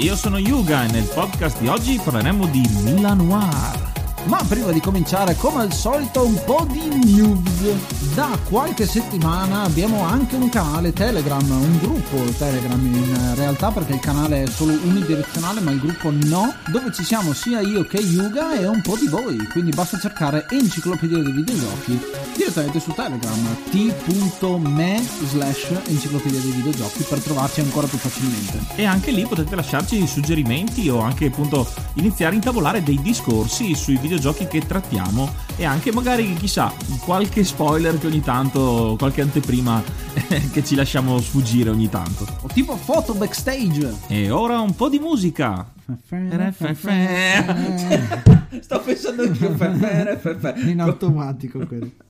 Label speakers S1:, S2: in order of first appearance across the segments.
S1: Io sono Yuga e nel podcast di oggi parleremo di Milan Noir.
S2: Ma prima di cominciare, come al solito, un po' di news. Da qualche settimana abbiamo anche un canale Telegram, un gruppo Telegram in realtà perché il canale è solo unidirezionale ma il gruppo no, dove ci siamo sia io che Yuga e un po' di voi. Quindi basta cercare Enciclopedia dei videogiochi direttamente su Telegram t.me slash enciclopedia dei videogiochi per trovarci ancora più facilmente.
S1: E anche lì potete lasciarci suggerimenti o anche appunto iniziare a intavolare dei discorsi sui videogiochi videogiochi che trattiamo e anche magari chissà qualche spoiler che ogni tanto, qualche anteprima che ci lasciamo sfuggire ogni tanto.
S2: O tipo foto backstage.
S1: E ora un po' di musica.
S2: Sto pensando anch'io in automatico quello.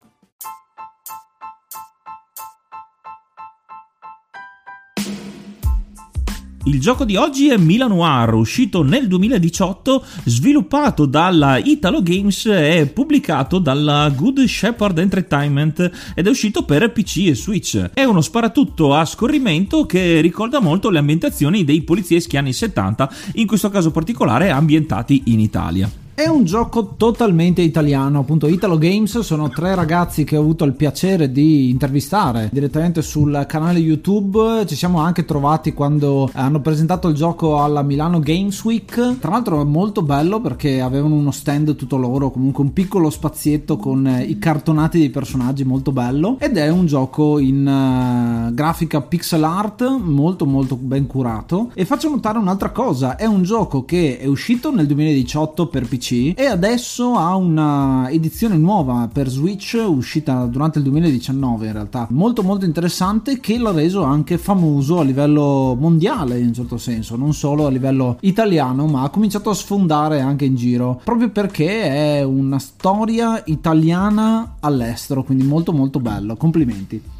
S1: Il gioco di oggi è Milan Noir, uscito nel 2018, sviluppato dalla Italo Games e pubblicato dalla Good Shepherd Entertainment ed è uscito per PC e Switch. È uno sparatutto a scorrimento che ricorda molto le ambientazioni dei polizieschi anni 70, in questo caso particolare ambientati in Italia.
S2: È un gioco totalmente italiano, appunto Italo Games sono tre ragazzi che ho avuto il piacere di intervistare direttamente sul canale YouTube, ci siamo anche trovati quando hanno presentato il gioco alla Milano Games Week, tra l'altro è molto bello perché avevano uno stand tutto loro, comunque un piccolo spazietto con i cartonati dei personaggi molto bello. Ed è un gioco in uh, grafica pixel art molto molto ben curato. E faccio notare un'altra cosa, è un gioco che è uscito nel 2018 per PC PC e adesso ha una edizione nuova per Switch uscita durante il 2019 in realtà. Molto molto interessante che l'ha reso anche famoso a livello mondiale in un certo senso non solo a livello italiano ma ha cominciato a sfondare anche in giro proprio perché è una storia italiana all'estero quindi molto molto bello. Complimenti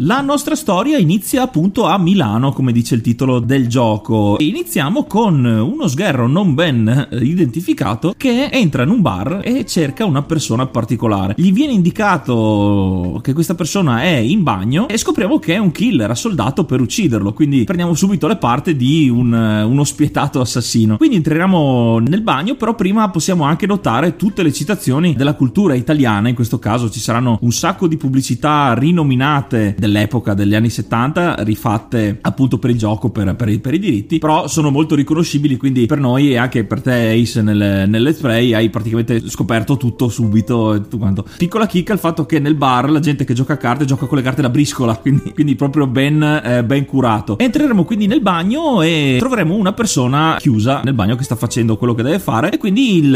S1: La nostra storia inizia appunto a Milano, come dice il titolo del gioco. iniziamo con uno sgherro non ben eh, identificato che entra in un bar e cerca una persona particolare. Gli viene indicato che questa persona è in bagno e scopriamo che è un killer, ha soldato per ucciderlo. Quindi prendiamo subito le parti di un, uno spietato assassino. Quindi entriamo nel bagno, però prima possiamo anche notare tutte le citazioni della cultura italiana. In questo caso ci saranno un sacco di pubblicità rinominate dell'epoca degli anni 70, rifatte appunto per il gioco, per, per, i, per i diritti, però sono molto riconoscibili. Quindi per noi e anche per te, Ace, nel, nel Let's Play, hai praticamente scoperto tutto subito. E tutto quanto. Piccola chicca il fatto che nel bar la gente che gioca a carte gioca con le carte da briscola, quindi, quindi proprio ben, eh, ben curato. Entreremo quindi nel bagno e troveremo una persona chiusa nel bagno che sta facendo quello che deve fare. E quindi il,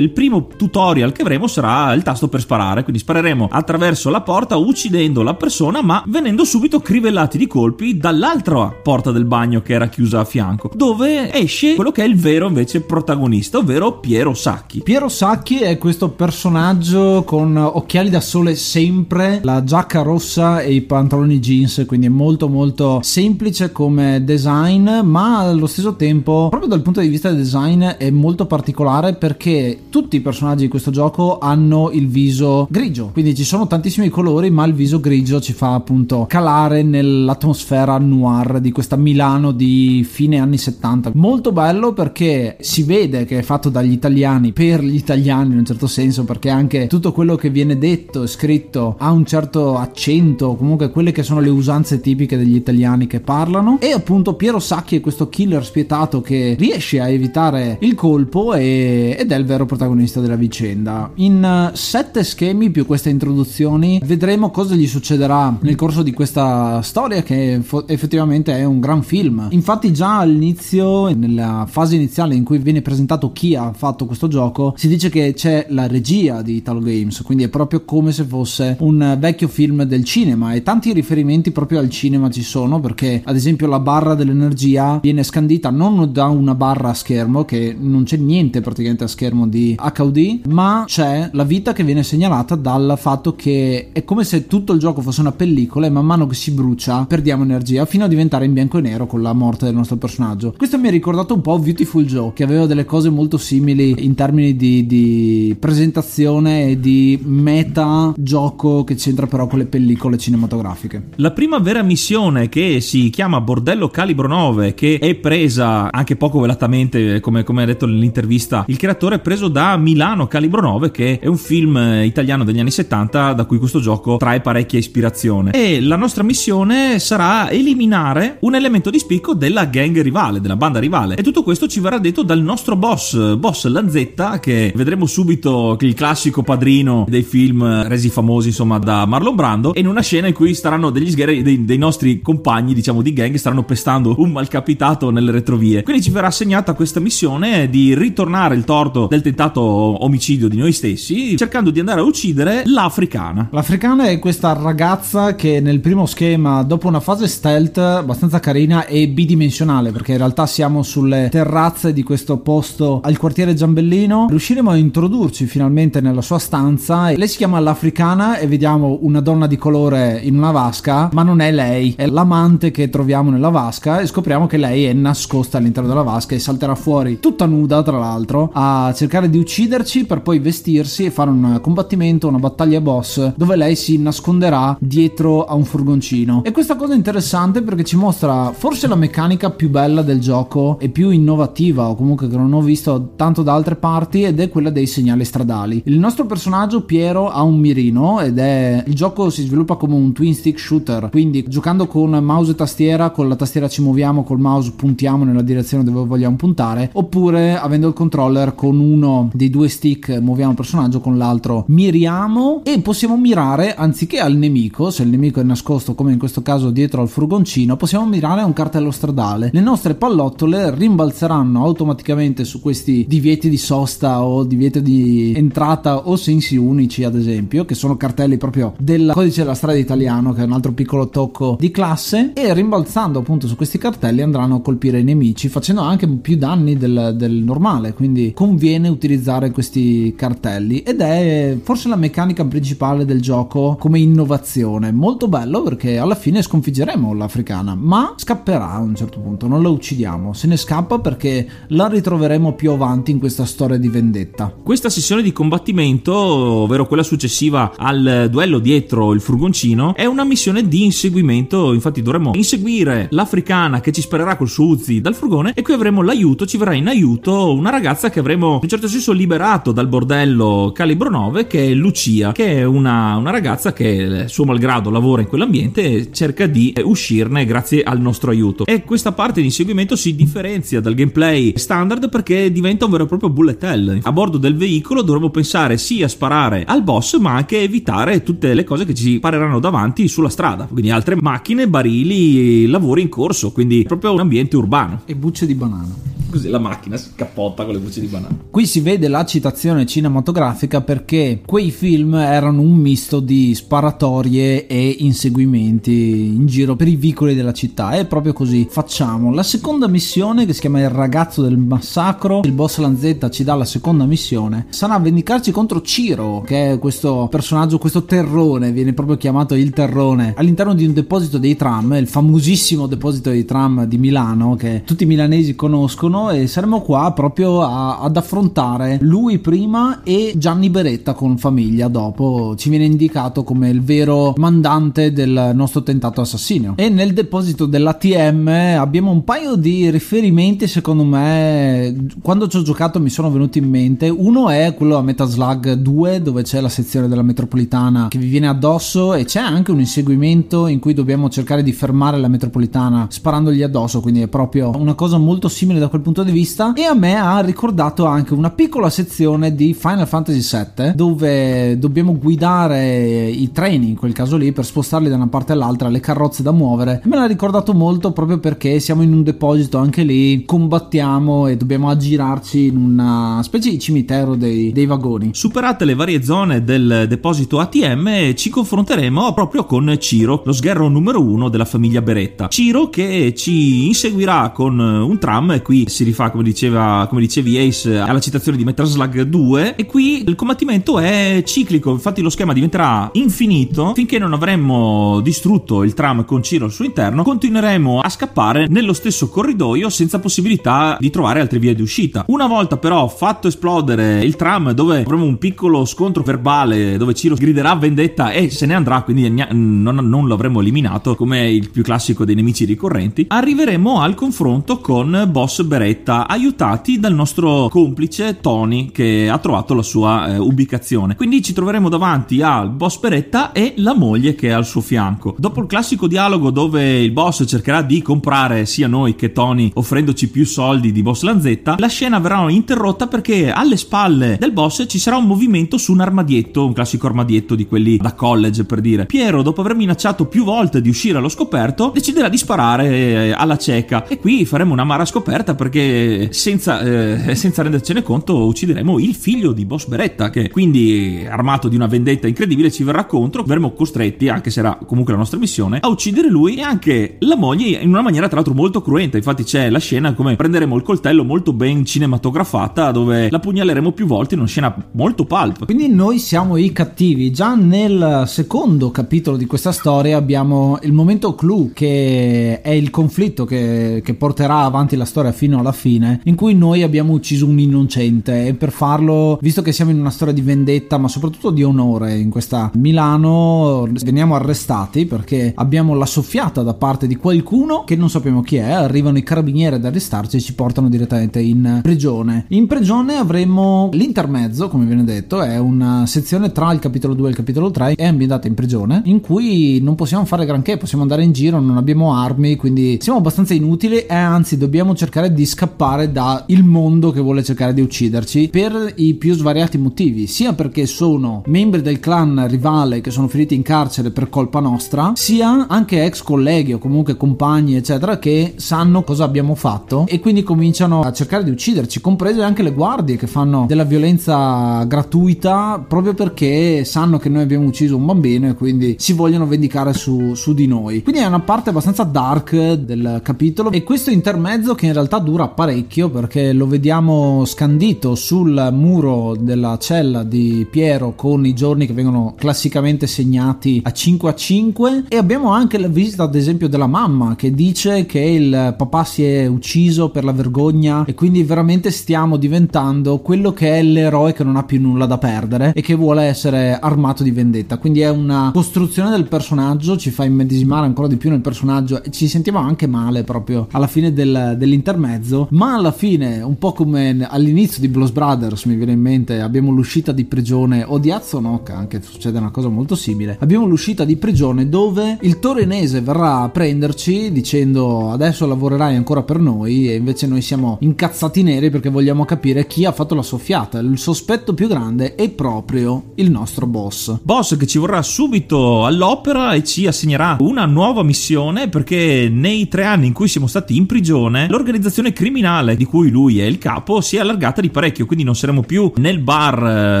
S1: il primo tutorial che avremo sarà il tasto per sparare. Quindi spareremo attraverso la porta, uccidendo la persona, ma venendo subito crivellati di colpi dall'altra porta del bagno che era chiusa a fianco, dove esce quello che è il vero invece protagonista, ovvero Piero Sacchi.
S2: Piero Sacchi è questo personaggio con occhiali da sole sempre, la giacca rossa e i pantaloni jeans, quindi è molto molto semplice come design, ma allo stesso tempo, proprio dal punto di vista del design, è molto particolare perché tutti i personaggi di questo gioco hanno il viso grigio, quindi ci sono tantissimi colori, ma il viso grigio ci fa appunto calare nell'atmosfera noir di questa Milano di fine anni 70. Molto bello perché si vede che è fatto dagli italiani per gli italiani in un certo senso, perché anche tutto quello che viene detto e scritto ha un certo accento, comunque quelle che sono le usanze tipiche degli italiani che parlano. E appunto Piero Sacchi è questo killer spietato che riesce a evitare il colpo e, ed è il vero protagonista della vicenda. In eh, sette schemi più queste introduzioni vedremo cosa gli succederà nel corso di questa storia che effettivamente è un gran film. Infatti già all'inizio, nella fase iniziale in cui viene presentato chi ha fatto questo gioco, si dice che c'è la regia di Italo Games, quindi è proprio come se fosse un vecchio film del cinema e tanti riferimenti proprio al cinema ci sono perché ad esempio la barra dell'energia viene scandita non da una barra a schermo che non c'è niente praticamente a schermo di HUD, ma c'è la vita che viene segnalata dal fatto che è come se tutto il gioco fosse una pellicola e man mano che si brucia perdiamo energia fino a diventare in bianco e nero con la morte del nostro personaggio. Questo mi ha ricordato un po' Beautiful Joe che aveva delle cose molto simili in termini di, di presentazione e di meta gioco che c'entra però con le pellicole cinematografiche.
S1: La prima vera missione che si chiama Bordello Calibro 9 che è presa anche poco velatamente come, come ha detto nell'intervista il creatore è preso da Milano Calibro 9 che è un film italiano degli anni 70 da cui questo gioco trae parecchia ispirazione e la nostra missione sarà eliminare un elemento di spicco della gang rivale della banda rivale. E tutto questo ci verrà detto dal nostro boss boss Lanzetta che vedremo subito il classico padrino dei film resi famosi insomma da Marlon Brando. In una scena in cui staranno degli sgherri dei, dei nostri compagni diciamo di gang staranno pestando un malcapitato nelle retrovie. Quindi ci verrà assegnata questa missione di ritornare il torto del tentato omicidio di noi stessi cercando di andare a uccidere l'africana.
S2: L'africana è questa ragazza che nel primo schema dopo una fase stealth abbastanza carina e bidimensionale perché in realtà siamo sulle terrazze di questo posto al quartiere Giambellino riusciremo a introdurci finalmente nella sua stanza. Lei si chiama l'africana e vediamo una donna di colore in una vasca ma non è lei è l'amante che troviamo nella vasca e scopriamo che lei è nascosta all'interno della vasca e salterà fuori tutta nuda tra l'altro a cercare di ucciderci per poi vestirsi e fare un combattimento una battaglia boss dove lei si nasconderà dietro a un furgoncino. E questa cosa è interessante perché ci mostra forse la meccanica più bella del gioco e più innovativa o comunque che non ho visto tanto da altre parti ed è quella dei segnali stradali. Il nostro personaggio Piero ha un mirino ed è il gioco si sviluppa come un twin stick shooter. Quindi giocando con mouse e tastiera con la tastiera ci muoviamo col mouse puntiamo nella direzione dove vogliamo puntare oppure avendo il controller con uno dei due stick muoviamo il personaggio con l'altro miriamo e possiamo mirare anziché al nemico se il nemico è nascosto come in questo caso dietro al furgoncino possiamo mirare a un cartello stradale. Le nostre pallottole rimbalzeranno automaticamente su questi divieti di sosta o divieti di entrata o sensi unici ad esempio che sono cartelli proprio del codice della strada italiano che è un altro piccolo tocco di classe e rimbalzando appunto su questi cartelli andranno a colpire i nemici facendo anche più danni del, del normale. Quindi conviene utilizzare questi cartelli. Ed è forse la meccanica principale del gioco come innovazione molto bello perché alla fine sconfiggeremo l'africana, ma scapperà a un certo punto, non la uccidiamo, se ne scappa perché la ritroveremo più avanti in questa storia di vendetta.
S1: Questa sessione di combattimento, ovvero quella successiva al duello dietro il furgoncino, è una missione di inseguimento, infatti dovremo inseguire l'africana che ci sparerà col suo Uzi dal furgone e qui avremo l'aiuto, ci verrà in aiuto una ragazza che avremo in un certo senso liberato dal bordello calibro 9 che è Lucia, che è una, una ragazza che suo malgrado lavora in quell'ambiente cerca di uscirne grazie al nostro aiuto. E questa parte di inseguimento si differenzia dal gameplay standard perché diventa un vero e proprio bullet hell. A bordo del veicolo dovremo pensare sia a sparare al boss ma anche evitare tutte le cose che ci pareranno davanti sulla strada, quindi altre macchine, barili, lavori in corso, quindi proprio un ambiente urbano.
S2: E bucce di banana.
S1: Così la macchina scappotta con le bucce di banana.
S2: Qui si vede la citazione cinematografica perché quei film erano un misto di sparatorie e inseguimenti in giro per i vicoli della città. È proprio così. Facciamo la seconda missione che si chiama Il ragazzo del massacro. Il boss Lanzetta ci dà la seconda missione. Sarà vendicarci contro Ciro, che è questo personaggio, questo terrone, viene proprio chiamato il terrone, all'interno di un deposito dei tram, il famosissimo deposito dei tram di Milano che tutti i milanesi conoscono e saremo qua proprio a, ad affrontare lui prima e Gianni Beretta con famiglia dopo. Ci viene indicato come il vero mandante del nostro tentato assassinio. E nel deposito dell'ATM abbiamo un paio di riferimenti, secondo me, quando ci ho giocato mi sono venuti in mente. Uno è quello a Metaslug 2, dove c'è la sezione della metropolitana che vi viene addosso e c'è anche un inseguimento in cui dobbiamo cercare di fermare la metropolitana sparandogli addosso, quindi è proprio una cosa molto simile da quel punto di vista e a me ha ricordato anche una piccola sezione di Final Fantasy VII dove dobbiamo guidare i treni in quel caso lì per spostarli da una parte all'altra le carrozze da muovere me l'ha ricordato molto proprio perché siamo in un deposito anche lì combattiamo e dobbiamo aggirarci in una specie di cimitero dei, dei vagoni.
S1: Superate le varie zone del deposito ATM ci confronteremo proprio con Ciro lo sgherro numero uno della famiglia Beretta. Ciro che ci inseguirà con un tram e qui si rifà, come, diceva, come dicevi Ace, alla citazione di Metal Slug 2 e qui il combattimento è ciclico, infatti lo schema diventerà infinito finché non avremmo distrutto il tram con Ciro al suo interno, continueremo a scappare nello stesso corridoio senza possibilità di trovare altre vie di uscita. Una volta però fatto esplodere il tram dove avremo un piccolo scontro verbale dove Ciro griderà vendetta e se ne andrà, quindi non, non l'avremo eliminato come il più classico dei nemici ricorrenti, arriveremo al confronto con boss Beret fretta, aiutati dal nostro complice Tony che ha trovato la sua eh, ubicazione. Quindi ci troveremo davanti al boss Beretta e la moglie che è al suo fianco. Dopo il classico dialogo dove il boss cercherà di comprare sia noi che Tony offrendoci più soldi di boss Lanzetta, la scena verrà interrotta perché alle spalle del boss ci sarà un movimento su un armadietto, un classico armadietto di quelli da college per dire. Piero, dopo aver minacciato più volte di uscire allo scoperto, deciderà di sparare eh, alla cieca e qui faremo una mara scoperta perché senza, eh, senza rendercene conto uccideremo il figlio di Boss Beretta che quindi armato di una vendetta incredibile ci verrà contro, verremo costretti, anche se era comunque la nostra missione, a uccidere lui e anche la moglie in una maniera tra l'altro molto cruenta, infatti c'è la scena come prenderemo il coltello molto ben cinematografata dove la pugnaleremo più volte in una scena molto pulp.
S2: Quindi noi siamo i cattivi, già nel secondo capitolo di questa storia abbiamo il momento clou che è il conflitto che, che porterà avanti la storia fino alla fine, in cui noi abbiamo ucciso un innocente. E per farlo, visto che siamo in una storia di vendetta, ma soprattutto di onore in questa Milano, veniamo arrestati perché abbiamo la soffiata da parte di qualcuno che non sappiamo chi è, arrivano i carabinieri ad arrestarci e ci portano direttamente in prigione. In prigione avremo l'intermezzo, come viene detto, è una sezione tra il capitolo 2 e il capitolo 3, è ambientata in prigione, in cui non possiamo fare granché, possiamo andare in giro, non abbiamo armi, quindi siamo abbastanza inutili e anzi dobbiamo cercare di scappare dal mondo che vuole cercare di ucciderci per i più svariati motivi, sia perché sono membri del clan rivale che sono finiti in carcere per colpa nostra, sia anche ex colleghi o comunque compagni eccetera che sanno cosa abbiamo fatto e quindi cominciano a cercare di ucciderci, comprese anche le guardie che fanno della violenza gratuita proprio perché sanno che noi abbiamo ucciso un bambino e quindi si vogliono vendicare su, su di noi. Quindi è una parte abbastanza dark del capitolo e questo intermezzo che in realtà dura parecchio perché lo vediamo scandito sul muro della cella di Piero con i giorni che vengono classicamente segnati a 5 a 5 e abbiamo anche la visita ad esempio della mamma che dice che il papà si è ucciso per la vergogna e quindi veramente stiamo diventando quello che è l'eroe che non ha più nulla da perdere e che vuole essere armato di vendetta. Quindi è una costruzione del personaggio ci fa immedesimare ancora di più nel personaggio e ci sentiamo anche male proprio alla fine del, dell'intermezzo. Ma alla fine un po' come all'inizio di Blues Brothers mi viene in mente abbiamo l'uscita di prigione o di Azzonoca anche succede una cosa molto simile. Abbiamo l'uscita di prigione dove il torinese verrà a prenderci dicendo adesso lavorerai ancora per noi e invece noi siamo incazzati neri perché vogliamo capire chi ha fatto la soffiata. Il sospetto più grande è proprio il nostro boss.
S1: Boss che ci vorrà subito all'opera e ci assegnerà una nuova missione perché nei tre anni in cui siamo stati in prigione l'organizzazione criminale di cui lui è il capo si è allargata di parecchio quindi non saremo più nel bar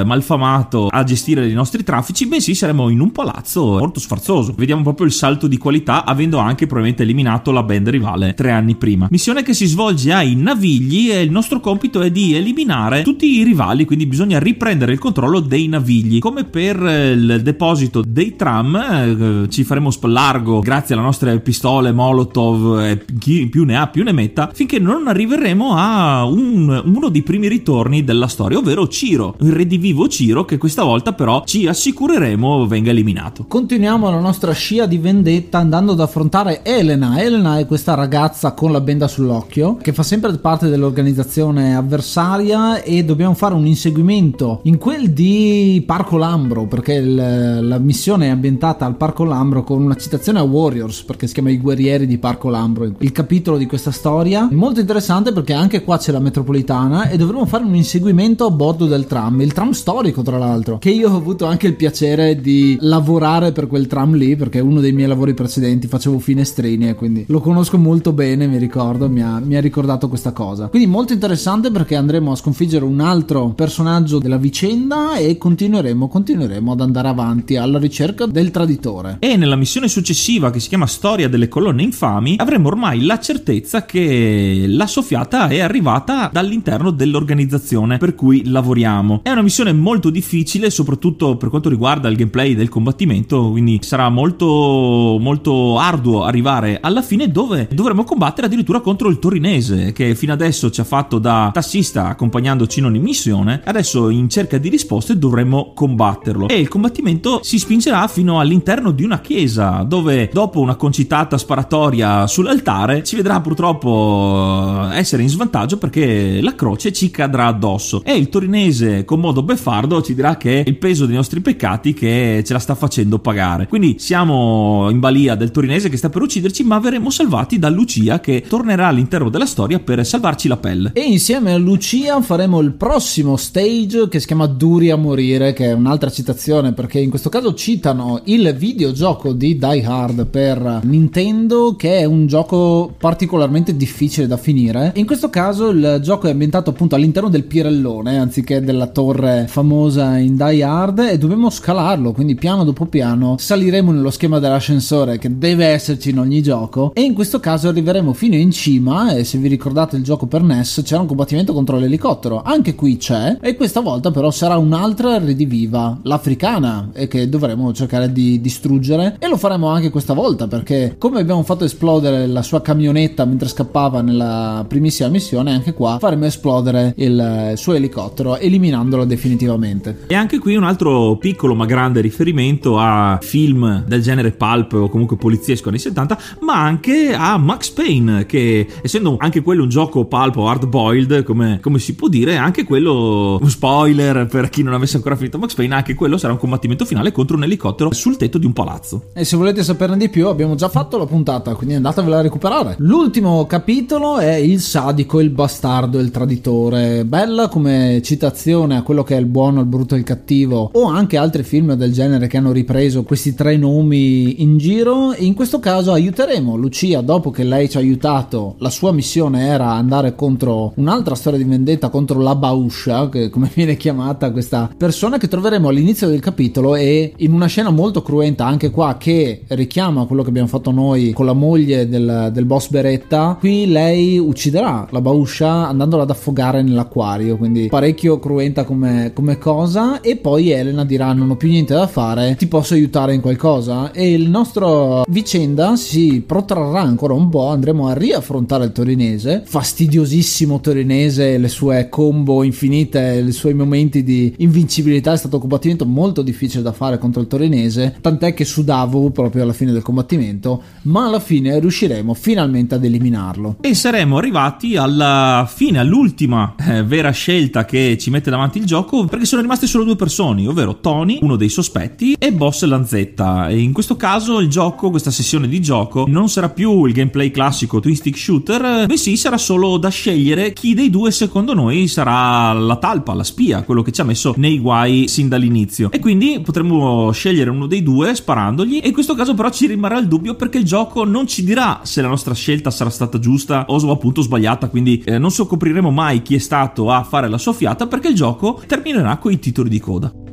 S1: eh, malfamato a gestire i nostri traffici bensì saremo in un palazzo molto sfarzoso. Vediamo proprio il salto di qualità avendo anche probabilmente eliminato la band rivale tre anni prima. Missione che si svolge ai Navigli e il nostro compito è di eliminare tutti i rivali quindi bisogna riprendere il controllo dei Navigli. Come per eh, il deposito dei tram eh, ci faremo largo grazie alle nostre pistole Molotov e chi più ne ha più ne metta finché non arriveremo a un, uno dei primi ritorni della storia ovvero Ciro il redivivo Ciro che questa volta però ci assicureremo venga eliminato
S2: continuiamo la nostra scia di vendetta andando ad affrontare Elena. Elena è questa ragazza con la benda sull'occhio che fa sempre parte dell'organizzazione avversaria e dobbiamo fare un inseguimento in quel di Parco Lambro perché il, la missione è ambientata al Parco Lambro con una citazione a Warriors perché si chiama I guerrieri di Parco Lambro il capitolo di questa storia. Molto interessante perché anche qua c'è la metropolitana e dovremo fare un inseguimento a bordo del tram il tram storico tra l'altro che io ho avuto anche il piacere di lavorare per quel tram lì perché uno dei miei lavori precedenti facevo finestrini e quindi lo conosco molto bene mi ricordo mi ha, mi ha ricordato questa cosa quindi molto interessante perché andremo a sconfiggere un altro personaggio della vicenda e continueremo continueremo ad andare avanti alla ricerca del traditore
S1: e nella missione successiva che si chiama Storia delle colonne infami avremo ormai la certezza che la soffiata è arrivata dall'interno dell'organizzazione per cui lavoriamo. È una missione molto difficile soprattutto per quanto riguarda il gameplay del combattimento, quindi sarà molto molto arduo arrivare alla fine dove dovremo combattere addirittura contro il torinese che fino adesso ci ha fatto da tassista accompagnandoci in ogni missione, adesso in cerca di risposte dovremo combatterlo. E il combattimento si spingerà fino all'interno di una chiesa dove dopo una concitata sparatoria sull'altare ci vedrà purtroppo essere in svantaggio perché la croce ci cadrà addosso. E il torinese con modo beffardo ci dirà che è il peso dei nostri peccati che ce la sta facendo pagare. Quindi siamo in balia del torinese che sta per ucciderci ma verremo salvati da Lucia che tornerà all'interno della storia per salvarci la pelle.
S2: E insieme a Lucia faremo il prossimo stage che si chiama Duri a morire che è un'altra citazione perché in questo caso citano il videogioco di Die Hard per Nintendo che è un gioco particolarmente difficile da finire. In questo caso il gioco è ambientato appunto all'interno del Pirellone anziché della torre famosa in Die Hard e dobbiamo scalarlo quindi piano dopo piano saliremo nello schema dell'ascensore che deve esserci in ogni gioco e in questo caso arriveremo fino in cima e se vi ricordate il gioco per NES c'era un combattimento contro l'elicottero. Anche qui c'è e questa volta però sarà un'altra rediviva l'africana e che dovremo cercare di distruggere. E lo faremo anche questa volta perché come abbiamo fatto esplodere la sua camionetta mentre scappava nella primissima missione anche qua faremo esplodere il suo elicottero eliminandolo definitivamente.
S1: E anche qui un altro piccolo ma grande riferimento a film del genere pulp o comunque poliziesco anni 70 ma anche a Max Payne che essendo anche quello un gioco pulp o hard boiled come, come si può dire anche quello un spoiler per chi non avesse ancora finito Max Payne anche quello sarà un combattimento finale contro un elicottero sul tetto di un palazzo.
S2: E se volete saperne di più abbiamo già fatto la puntata quindi andatevela a recuperare. L'ultimo capitolo è il sadico il bastardo il traditore. Bella come citazione a quello che è il buono il brutto e il cattivo o anche altri film del genere che hanno ripreso questi tre nomi in giro. In questo caso aiuteremo Lucia dopo che lei ci ha aiutato. La sua missione era andare contro un'altra storia di vendetta contro la Bauscia che come viene chiamata questa persona che troveremo all'inizio del capitolo e in una scena molto cruenta anche qua che richiama quello che abbiamo fatto noi con la moglie del, del boss Beretta. Qui lei ucciderà la Bauscia andandola ad affogare nell'acquario, quindi parecchio cruenta come, come cosa. E poi Elena dirà non ho più niente da fare, ti posso aiutare in qualcosa e il nostro vicenda si protrarrà ancora un po', andremo a riaffrontare il torinese, fastidiosissimo torinese, le sue combo infinite, i suoi momenti di invincibilità, è stato un combattimento molto difficile da fare contro il torinese, tant'è che sudavo proprio alla fine del combattimento, ma alla fine riusciremo finalmente ad eliminarlo.
S1: E saremo arrivati alla fine, all'ultima eh, vera scelta che ci mette davanti il gioco, perché sono rimaste solo due persone, ovvero Tony, uno dei sospetti, e Boss Lanzetta. E in questo caso il gioco, questa sessione di gioco, non sarà più il gameplay classico twin stick shooter, bensì sarà solo da scegliere chi dei due secondo noi sarà la talpa, la spia, quello che ci ha messo nei guai sin dall'inizio. E quindi potremmo scegliere uno dei due sparandogli, e in questo caso però ci rimarrà il dubbio perché il gioco non ci dirà se la nostra scelta sarà stata giusta o appunto sbagliata, quindi eh, non scopriremo mai chi è stato a fare la soffiata perché il gioco terminerà con i titoli di coda.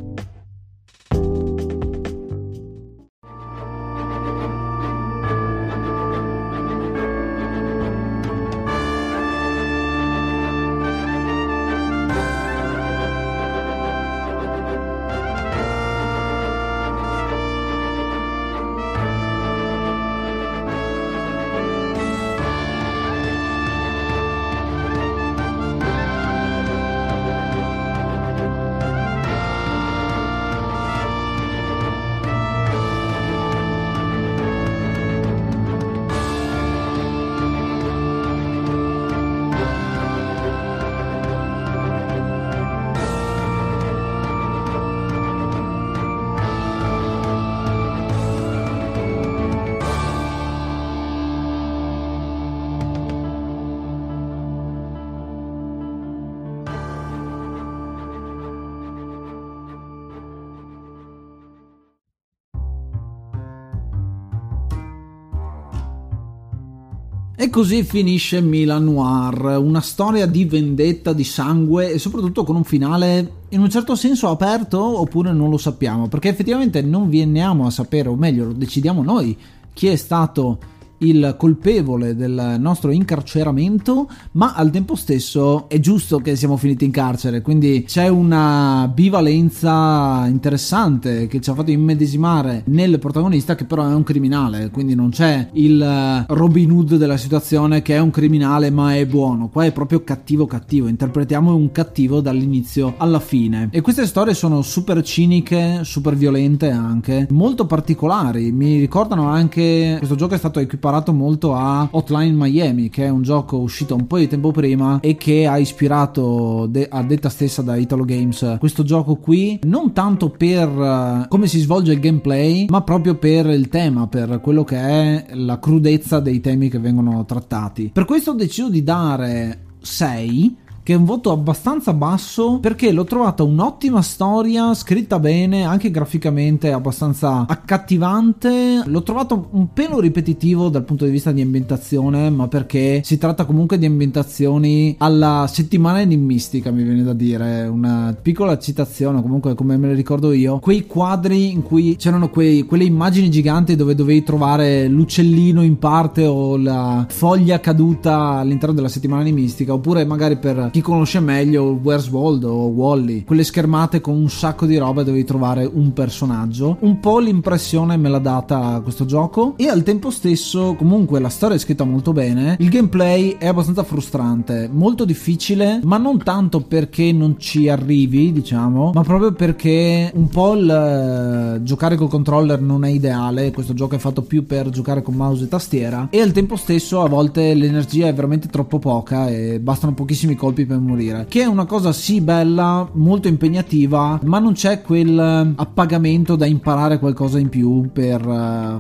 S2: Così finisce Milan Noir, una storia di vendetta, di sangue e soprattutto con un finale in un certo senso aperto oppure non lo sappiamo, perché effettivamente non veniamo a sapere, o meglio lo decidiamo noi, chi è stato il colpevole del nostro incarceramento, ma al tempo stesso è giusto che siamo finiti in carcere, quindi c'è una bivalenza interessante che ci ha fatto immedesimare nel protagonista che però è un criminale, quindi non c'è il Robin Hood della situazione che è un criminale ma è buono, qua è proprio cattivo cattivo, interpretiamo un cattivo dall'inizio alla fine. E queste storie sono super ciniche, super violente anche, molto particolari, mi ricordano anche questo gioco è stato equipaggiato imparato molto a Hotline Miami, che è un gioco uscito un po' di tempo prima e che ha ispirato de- a detta stessa da Italo Games questo gioco qui, non tanto per uh, come si svolge il gameplay, ma proprio per il tema, per quello che è la crudezza dei temi che vengono trattati. Per questo ho deciso di dare 6 che è un voto abbastanza basso perché l'ho trovata un'ottima storia, scritta bene, anche graficamente abbastanza accattivante. L'ho trovato un pelo ripetitivo dal punto di vista di ambientazione, ma perché si tratta comunque di ambientazioni alla settimana enigmistica, mi viene da dire. Una piccola citazione, comunque come me le ricordo io, quei quadri in cui c'erano quei, quelle immagini giganti dove dovevi trovare l'uccellino in parte o la foglia caduta all'interno della settimana enigmistica, oppure magari per chi conosce meglio Where's Waldo o Wally, quelle schermate con un sacco di roba devi trovare un personaggio. Un po' l'impressione me l'ha data questo gioco. E al tempo stesso comunque la storia è scritta molto bene, il gameplay è abbastanza frustrante, molto difficile, ma non tanto perché non ci arrivi, diciamo, ma proprio perché un po' il uh, giocare col controller non è ideale, questo gioco è fatto più per giocare con mouse e tastiera. E al tempo stesso a volte l'energia è veramente troppo poca e bastano pochissimi colpi per morire. Che è una cosa sì bella, molto impegnativa, ma non c'è quel eh, appagamento da imparare qualcosa in più per,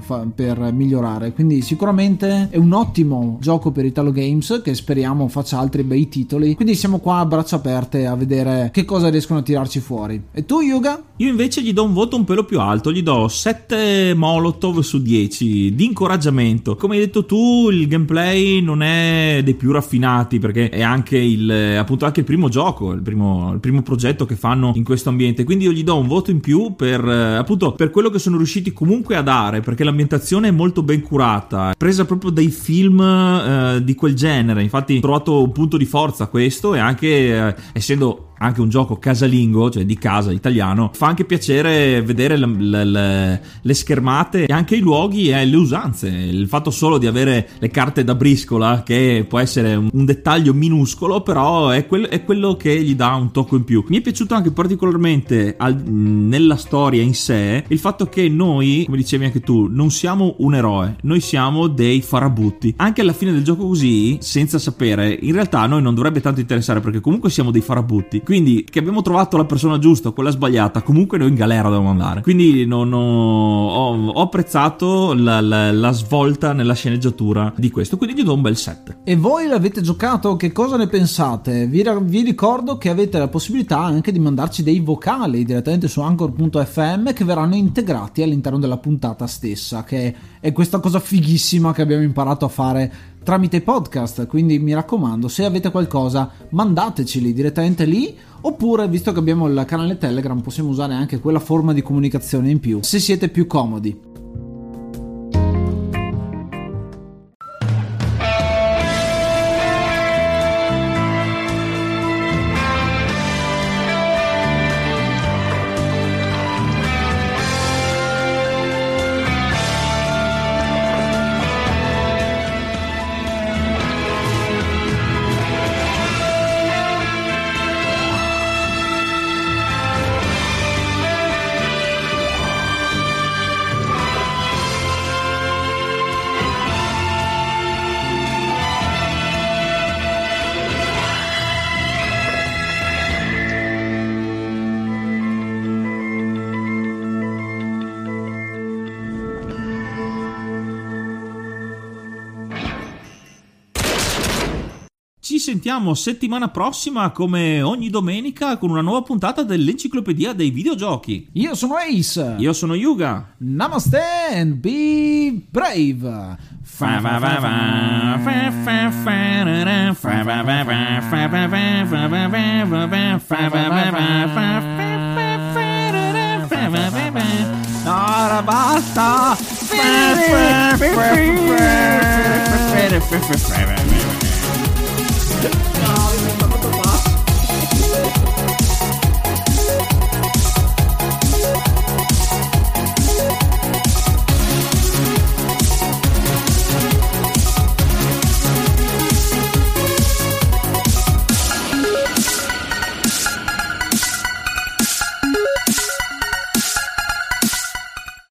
S2: fa, per migliorare. Quindi sicuramente è un ottimo gioco per Italo Games che speriamo faccia altri bei titoli. Quindi siamo qua a braccia aperte a vedere che cosa riescono a tirarci fuori. E tu Yuga?
S1: Io invece gli do un voto un pelo più alto, gli do 7 Molotov su 10 di incoraggiamento. Come hai detto tu, il gameplay non è dei più raffinati perché è anche il appunto anche il primo gioco, il primo, il primo progetto che fanno in questo ambiente. Quindi io gli do un voto in più per eh, appunto per quello che sono riusciti comunque a dare, perché l'ambientazione è molto ben curata, presa proprio dai film eh, di quel genere. Infatti, ho trovato un punto di forza questo e anche eh, essendo anche un gioco casalingo, cioè di casa italiano, fa anche piacere vedere le, le, le, schermate e anche i luoghi e le usanze. Il fatto solo di avere le carte da briscola, che può essere un, un dettaglio minuscolo, però è, quel, è, quello che gli dà un tocco in più. Mi è piaciuto anche particolarmente al, nella storia in sé il fatto che noi, come dicevi anche tu, non siamo un eroe, noi siamo dei farabutti. Anche alla fine del gioco così, senza sapere, in realtà a noi non dovrebbe tanto interessare perché comunque siamo dei farabutti quindi, che abbiamo trovato la persona giusta, quella sbagliata, comunque noi in galera dobbiamo andare. Quindi non ho, ho, ho apprezzato la, la, la, svolta nella sceneggiatura di questo, quindi gli do un bel 7.
S2: E voi l'avete giocato? Che cosa ne pensate? Vi, vi ricordo che avete la possibilità anche di mandarci dei vocali direttamente su anchor.fm che verranno integrati all'interno della puntata stessa, che è questa cosa fighissima che abbiamo imparato a fare tramite podcast, quindi mi raccomando, se avete qualcosa mandateceli direttamente lì oppure visto che abbiamo il canale Telegram possiamo usare anche quella forma di comunicazione in più, se siete più comodi.
S1: Sentiamo settimana prossima come ogni domenica con una nuova puntata dell'enciclopedia dei videogiochi.
S2: Io sono Ace.
S1: Io sono Yuga.
S2: Namaste and be brave. Ora basta.